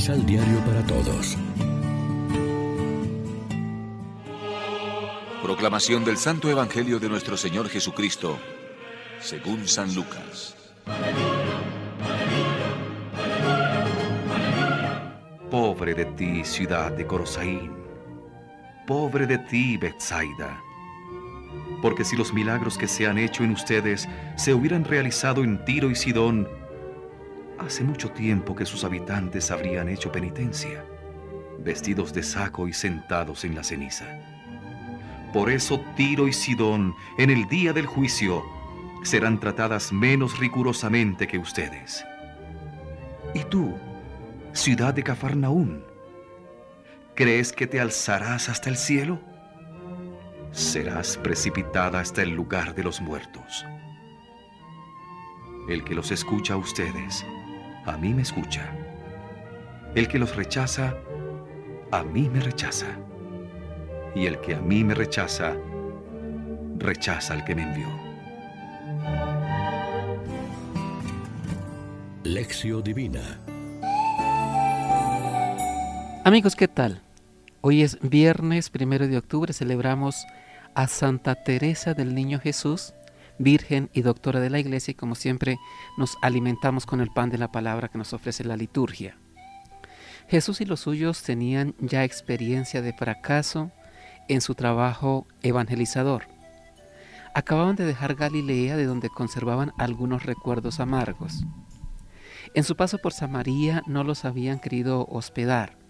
Misal Diario para Todos. Proclamación del Santo Evangelio de nuestro Señor Jesucristo, según San Lucas. Pobre de ti, ciudad de Corosaín. Pobre de ti, Bethsaida. Porque si los milagros que se han hecho en ustedes se hubieran realizado en Tiro y Sidón, hace mucho tiempo que sus habitantes habrían hecho penitencia, vestidos de saco y sentados en la ceniza. Por eso Tiro y Sidón, en el día del juicio, serán tratadas menos rigurosamente que ustedes. ¿Y tú? ciudad de Cafarnaún, ¿crees que te alzarás hasta el cielo? Serás precipitada hasta el lugar de los muertos. El que los escucha a ustedes, a mí me escucha. El que los rechaza, a mí me rechaza. Y el que a mí me rechaza, rechaza al que me envió. Lección Divina Amigos, ¿qué tal? Hoy es viernes primero de octubre, celebramos a Santa Teresa del Niño Jesús, Virgen y Doctora de la Iglesia, y como siempre nos alimentamos con el pan de la palabra que nos ofrece la liturgia. Jesús y los suyos tenían ya experiencia de fracaso en su trabajo evangelizador. Acababan de dejar Galilea, de donde conservaban algunos recuerdos amargos. En su paso por Samaria no los habían querido hospedar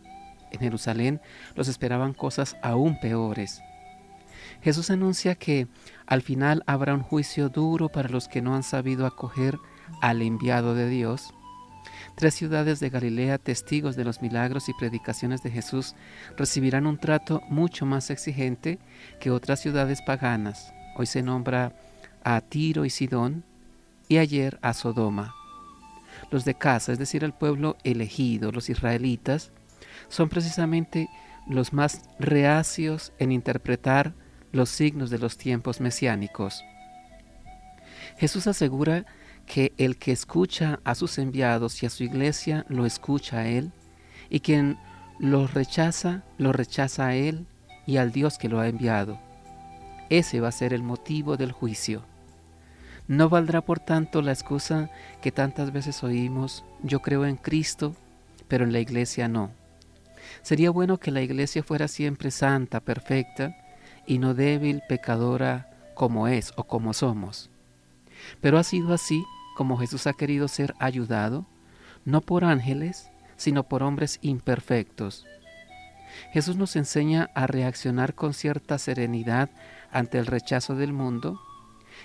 en Jerusalén los esperaban cosas aún peores. Jesús anuncia que al final habrá un juicio duro para los que no han sabido acoger al enviado de Dios. Tres ciudades de Galilea, testigos de los milagros y predicaciones de Jesús, recibirán un trato mucho más exigente que otras ciudades paganas. Hoy se nombra a Tiro y Sidón y ayer a Sodoma. Los de casa, es decir, el pueblo elegido, los israelitas, son precisamente los más reacios en interpretar los signos de los tiempos mesiánicos. Jesús asegura que el que escucha a sus enviados y a su iglesia lo escucha a Él, y quien los rechaza, lo rechaza a Él y al Dios que lo ha enviado. Ese va a ser el motivo del juicio. No valdrá por tanto la excusa que tantas veces oímos, yo creo en Cristo, pero en la iglesia no. Sería bueno que la iglesia fuera siempre santa, perfecta, y no débil, pecadora como es o como somos. Pero ha sido así como Jesús ha querido ser ayudado, no por ángeles, sino por hombres imperfectos. Jesús nos enseña a reaccionar con cierta serenidad ante el rechazo del mundo,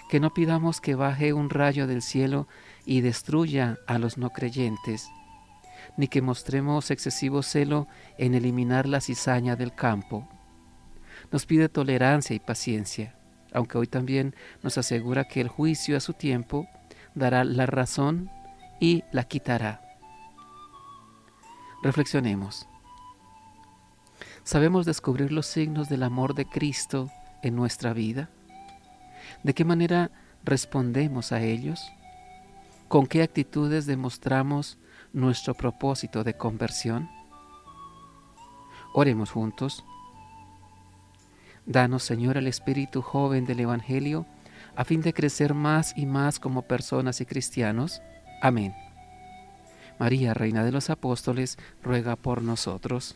que no pidamos que baje un rayo del cielo y destruya a los no creyentes, ni que mostremos excesivo celo en eliminar la cizaña del campo. Nos pide tolerancia y paciencia, aunque hoy también nos asegura que el juicio a su tiempo dará la razón y la quitará. Reflexionemos. ¿Sabemos descubrir los signos del amor de Cristo en nuestra vida? ¿De qué manera respondemos a ellos? ¿Con qué actitudes demostramos nuestro propósito de conversión? Oremos juntos. Danos, Señor, el espíritu joven del Evangelio, a fin de crecer más y más como personas y cristianos. Amén. María, Reina de los Apóstoles, ruega por nosotros.